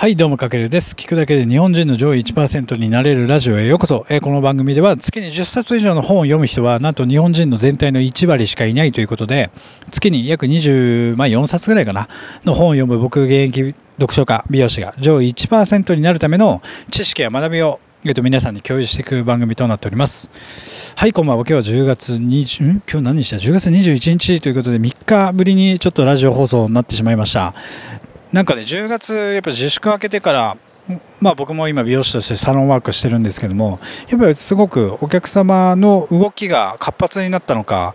はい、どうもかけるです。聞くだけで日本人の上位1%になれるラジオへようこそ。えこの番組では月に10冊以上の本を読む人は、なんと日本人の全体の1割しかいないということで、月に約24、まあ、冊ぐらいかな、の本を読む僕、現役読書家、美容師が上位1%になるための知識や学びを、えっと、皆さんに共有していく番組となっております。はい、こんばんは。今日は10月20、ん？今日何日だ ?10 月21日ということで、3日ぶりにちょっとラジオ放送になってしまいました。なんかね、10月、やっぱ自粛明けてから、まあ僕も今美容師としてサロンワークしてるんですけども、やっぱりすごくお客様の動きが活発になったのか、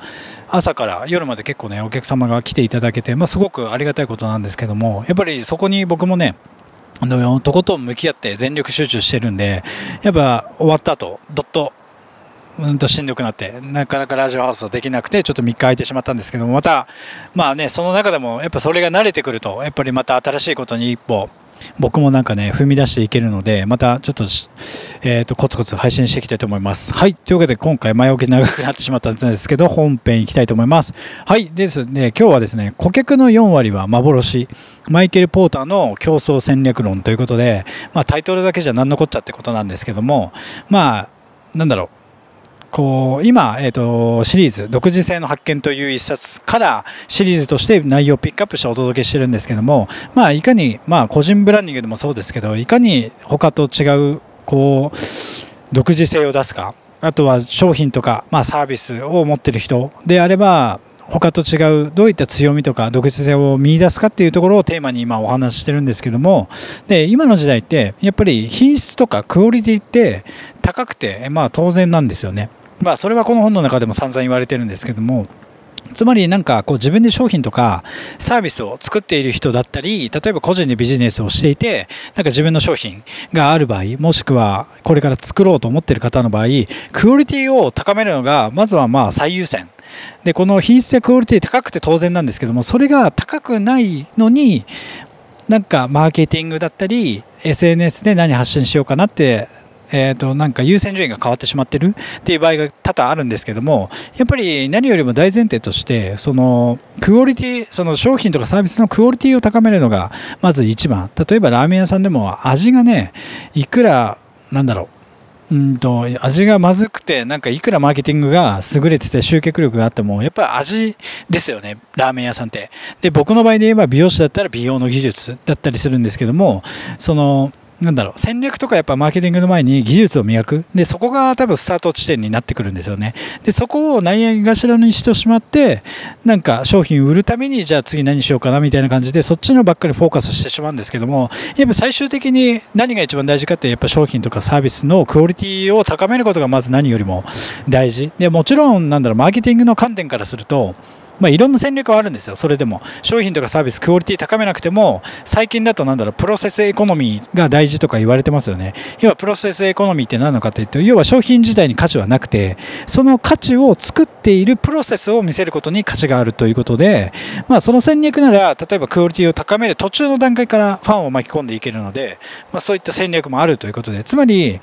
朝から夜まで結構ね、お客様が来ていただけて、まあすごくありがたいことなんですけども、やっぱりそこに僕もね、あのとことん向き合って全力集中してるんで、やっぱ終わった後、どっとうんとしんどくなって、なかなかラジオ放送できなくて、ちょっと3日空いてしまったんですけども、また、まあね、その中でも、やっぱそれが慣れてくると、やっぱりまた新しいことに一歩、僕もなんかね、踏み出していけるので、またちょっと、えっ、と、コツコツ配信していきたいと思います。はい。というわけで、今回前置き長くなってしまったんですけど、本編いきたいと思います。はい。ですね、今日はですね、顧客の4割は幻、マイケル・ポーターの競争戦略論ということで、まあタイトルだけじゃ何のこっちゃってことなんですけども、まあ、なんだろう。こう今、えー、とシリーズ「独自性の発見」という一冊からシリーズとして内容をピックアップしてお届けしてるんですけども、まあ、いかに、まあ、個人ブランディングでもそうですけどいかに他と違うこう独自性を出すかあとは商品とか、まあ、サービスを持ってる人であれば他と違うどういった強みとか独自性を見出すかっていうところをテーマに今お話ししてるんですけどもで今の時代ってやっぱり品質とかクオリティって高くてまあ当然なんですよね。まあそれはこの本の中でも散々言われてるんですけどもつまりなんかこう自分で商品とかサービスを作っている人だったり例えば個人でビジネスをしていてなんか自分の商品がある場合もしくはこれから作ろうと思ってる方の場合クオリティを高めるのがまずはまあ最優先。でこの品質やクオリティ高くて当然なんですけどもそれが高くないのになんかマーケティングだったり SNS で何発信しようかなってえー、となんか優先順位が変わってしまってるっていう場合が多々あるんですけどもやっぱり何よりも大前提としてそのクオリティその商品とかサービスのクオリティを高めるのがまず一番。例えばラーメン屋さんでも味がねいくらなんだろう。うんと味がまずくてなんかいくらマーケティングが優れてて集客力があってもやっぱり味ですよね。ラーメン屋さんって。で僕の場合で言えば美容師だったら美容の技術だったりするんですけどもそのなんだろう戦略とかやっぱマーケティングの前に技術を磨く。でそこが多分スタート地点になってくるんですよね。でそこを何がしらにしてしまってなんか商品売るためにじゃあ次何しようかなみたいな感じでそっちのばっかりフォーカスしてしまうんですけどもやっぱ最終的に何が一番大事かってやっぱ商品とかサービスのクオリティを高めることがまず何よりも大事。でもちろんなんだろうマーケティングの観点からするとまあ、いろんな戦略はあるんですよ、それでも。商品とかサービス、クオリティ高めなくても、最近だとなんだろう、プロセスエコノミーが大事とか言われてますよね。要は、プロセスエコノミーって何なのかというと、要は商品自体に価値はなくて、その価値を作っているプロセスを見せることに価値があるということで、まあ、その戦略なら、例えばクオリティを高める途中の段階からファンを巻き込んでいけるので、まあ、そういった戦略もあるということで、つまり、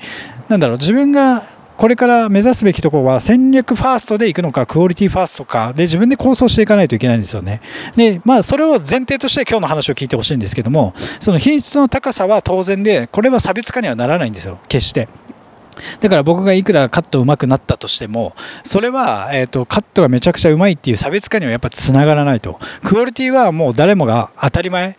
なんだろう、自分がこれから目指すべきところは戦略ファーストでいくのかクオリティファーストか。で自分で構想していかないといけないんですよね。でまあそれを前提として今日の話を聞いてほしいんですけどもその品質の高さは当然でこれは差別化にはならないんですよ。決して。だから僕がいくらカット上手くなったとしてもそれは、えーと、カットがめちゃくちゃうまいっていう差別化にはやっぱつながらないと。クオリティはもう誰もが当たり前。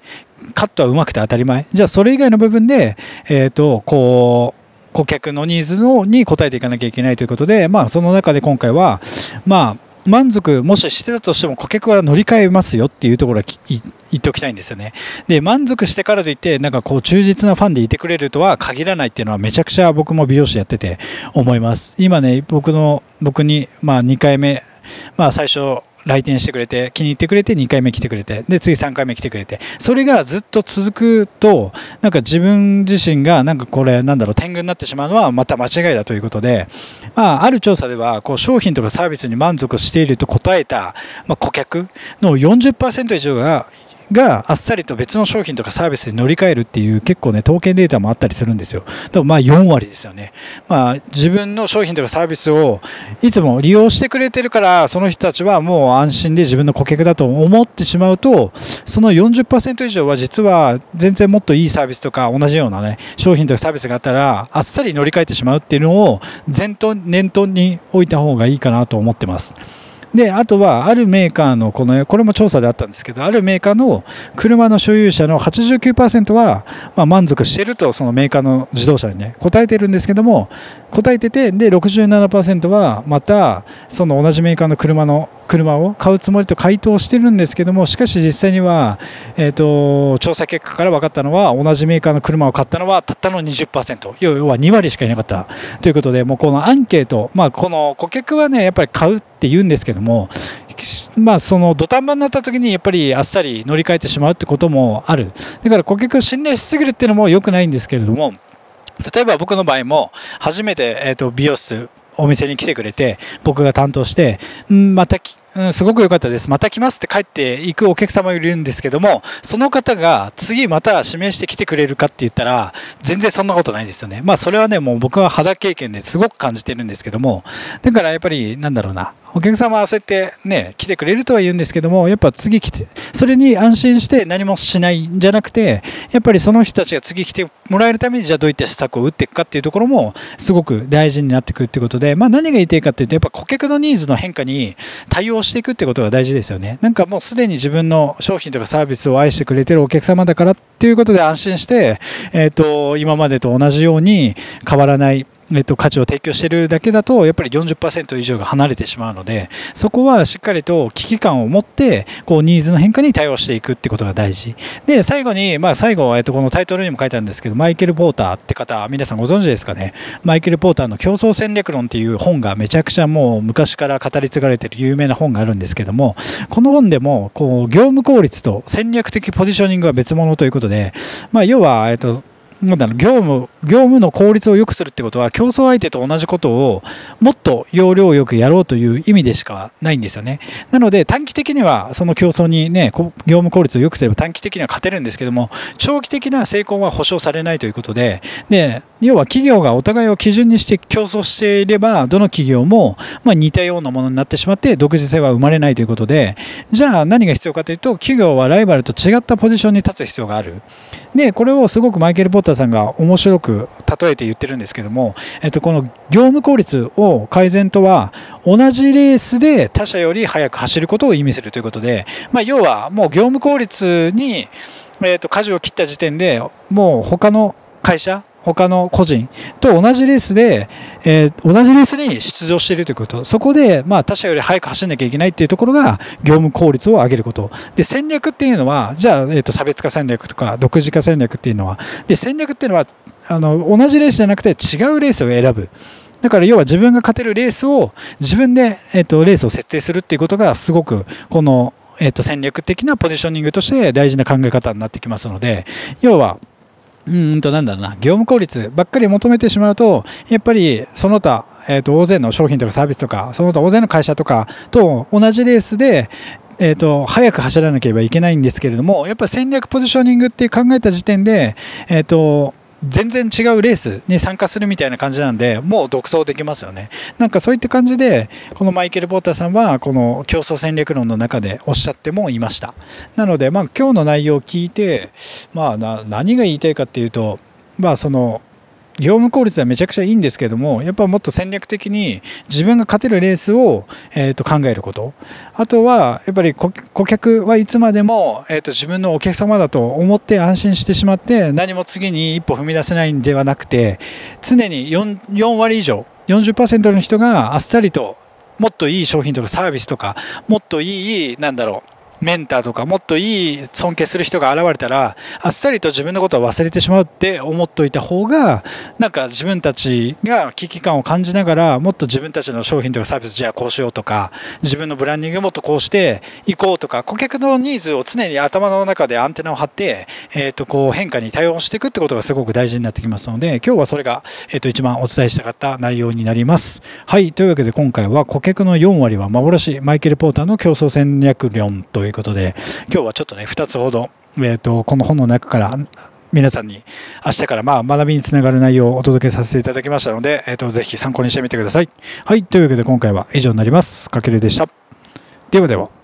カットはうまくて当たり前。じゃあそれ以外の部分で、えーとこう顧客のニーズのに応えていかなきゃいけないということで、まあ、その中で今回は、まあ、満足もししてたとしても顧客は乗り換えますよっていうところは言っておきたいんですよね。で満足してからといってなんかこう忠実なファンでいてくれるとは限らないっていうのはめちゃくちゃ僕も美容師やってて思います。今ね僕の僕にまあ2回目まあ最初来店してくれて気に入ってくれて2回目来てくれてで次3回目来てくれて。それがずっと続くとなんか自分自身がなんかこれなんだろう天狗になってしまうのはまた間違いだということで、まあ、ある調査ではこう商品とかサービスに満足していると答えた、ま、顧客の40%以上ががあっさりと別の商品とかサービスに乗り換えるっていう結構ね統計データもあったりするんですよ。でもまあ4割ですよね。まあ自分の商品とかサービスをいつも利用してくれてるからその人たちはもう安心で自分の顧客だと思ってしまうとその40%以上は実は全然もっといいサービスとか同じようなね商品とかサービスがあったらあっさり乗り換えてしまうっていうのを前頭念頭に置いた方がいいかなと思ってます。であとはあるメーカーのこのこれも調査であったんですけどあるメーカーの車の所有者の89%は、ま、満足しているとそのメーカーの自動車にね答えてるんですけども答えててで67%はまたその同じメーカーの車の車を買うつもりと回答してるんですけどもしかし実際には、えーと、調査結果から分かったのは同じメーカーの車を買ったのはたったの20%要は2割しかいなかった。ということでもうこのアンケート、まあ、この顧客はねやっぱり買うって言うんですけどもまあ、その土壇場になった時にやっぱりあっさり乗り換えてしまうってこともある。だから顧客を信頼しすぎるっていうのも良くないんですけれども例えば僕の場合も初めて、えーと美容室お店に来てくれて僕が担当して、うん、またうん、すごく良かったです。また来ますって帰っていくお客様いるんですけども、その方が次また指名して来てくれるかって言ったら、全然そんなことないですよね。まあそれはね、もう僕は肌経験ですごく感じてるんですけども、だからやっぱりなんだろうな、お客様はそうやってね、来てくれるとは言うんですけども、やっぱ次来て、それに安心して何もしないんじゃなくて、やっぱりその人たちが次来てもらえるために、じゃあどういった施策を打っていくかっていうところも、すごく大事になってくるってことで、まあ何が言いたいかっていうと、やっぱ顧客のニーズの変化に対応していくってことが大事ですよね。なんかもうすでに自分の商品とかサービスを愛してくれてるお客様だからっていうことで安心して、えっ、ー、と、今までと同じように変わらないえっと、価値を提供しているだけだとやっぱり40%以上が離れてしまうのでそこはしっかりと危機感を持ってこうニーズの変化に対応していくってことが大事。で最後に、まあ、最後、えっと、このタイトルにも書いてあるんですけどマイケル・ポーターって方皆さんご存知ですかね？マイケル・ポーターの競争戦略論っていう本がめちゃくちゃもう昔から語り継がれている有名な本があるんですけどもこの本でもこう業務効率と戦略的ポジショニングは別物ということで、まあ、要は、えっとなんだろう業務業務の効率を良くするってことは競争相手と同じことをもっと要領よくやろうという意味でしかないんですよね。なので短期的にはその競争にね業務効率を良くすれば短期的には勝てるんですけども長期的な成功は保証されないということでで要は企業がお互いを基準にして競争していればどの企業もま似たようなものになってしまって独自性は生まれないということでじゃあ何が必要かというと企業はライバルと違ったポジションに立つ必要がある。でこれをすごくマイケル・ポッターさんが面白く例えて言ってるんですけども、えっと、この業務効率を改善とは同じレースで他社より速く走ることを意味するということで、まあ、要はもう業務効率に、えっと、舵を切った時点でもう他の会社他の個人と同じレースで、えー、同じレースに出場しているということ、そこで、まあ、他社より速く走らなきゃいけないっていうところが、業務効率を上げること。で、戦略っていうのは、じゃあ、えーと、差別化戦略とか、独自化戦略っていうのは、で、戦略っていうのは、あの、同じレースじゃなくて違うレースを選ぶ。だから要は自分が勝てるレースを自分で、えーと、レースを設定するっていうことがすごくこの、えーと戦略的なポジショニングとして大事な考え方になってきますので要はうんとなんだろうな。業務効率ばっかり求めてしまうとやっぱりその他、えー、と大勢の商品とかサービスとかその他大勢の会社とかと同じレースでえーと、早く走らなければいけないんですけれどもやっぱ戦略ポジショニングって考えた時点で、えーと全然違うレースに参加するみたいな感じなんでもう独走できますよね。なんかそういった感じでこのマイケル・ポーターさんはこの競争戦略論の中でおっしゃってもいました。なのでまあ今日の内容を聞いてまあ何が言いたいかっていうとまあその業務効率はめちゃくちゃいいんですけどもやっぱもっと戦略的に自分が勝てるレースを、えー、と考えること。あとはやっぱり顧客はいつまでも、えー、と自分のお客様だと思って安心してしまって何も次に一歩踏み出せないんではなくて常に 4, 4割以上40%の人があっさりともっといい商品とかサービスとかもっといいなんだろうメンターとかもっといい尊敬する人が現れたらあっさりと自分のことを忘れてしまうって思っといた方がなんか自分たちが危機感を感じながらもっと自分たちの商品とかサービスじゃあこうしようとか自分のブランディングもっとこうしていこうとか顧客のニーズを常に頭の中でアンテナを張って、えー、とこう変化に対応していくってことがすごく大事になってきますので今日はそれが、えー、と一番お伝えしたかった内容になります。はいというわけで今回は顧客の4割は幻マイケル・ポーターの競争戦略論ということで、今日はちょっとね、2つほど、えっ、と、この本の中から皆さんに明日からまあ学びにつながる内容をお届けさせていただきましたので、えっ、と、ぜひ参考にしてみてください。はい。というわけで今回は以上になります。かけるでした。ではでは。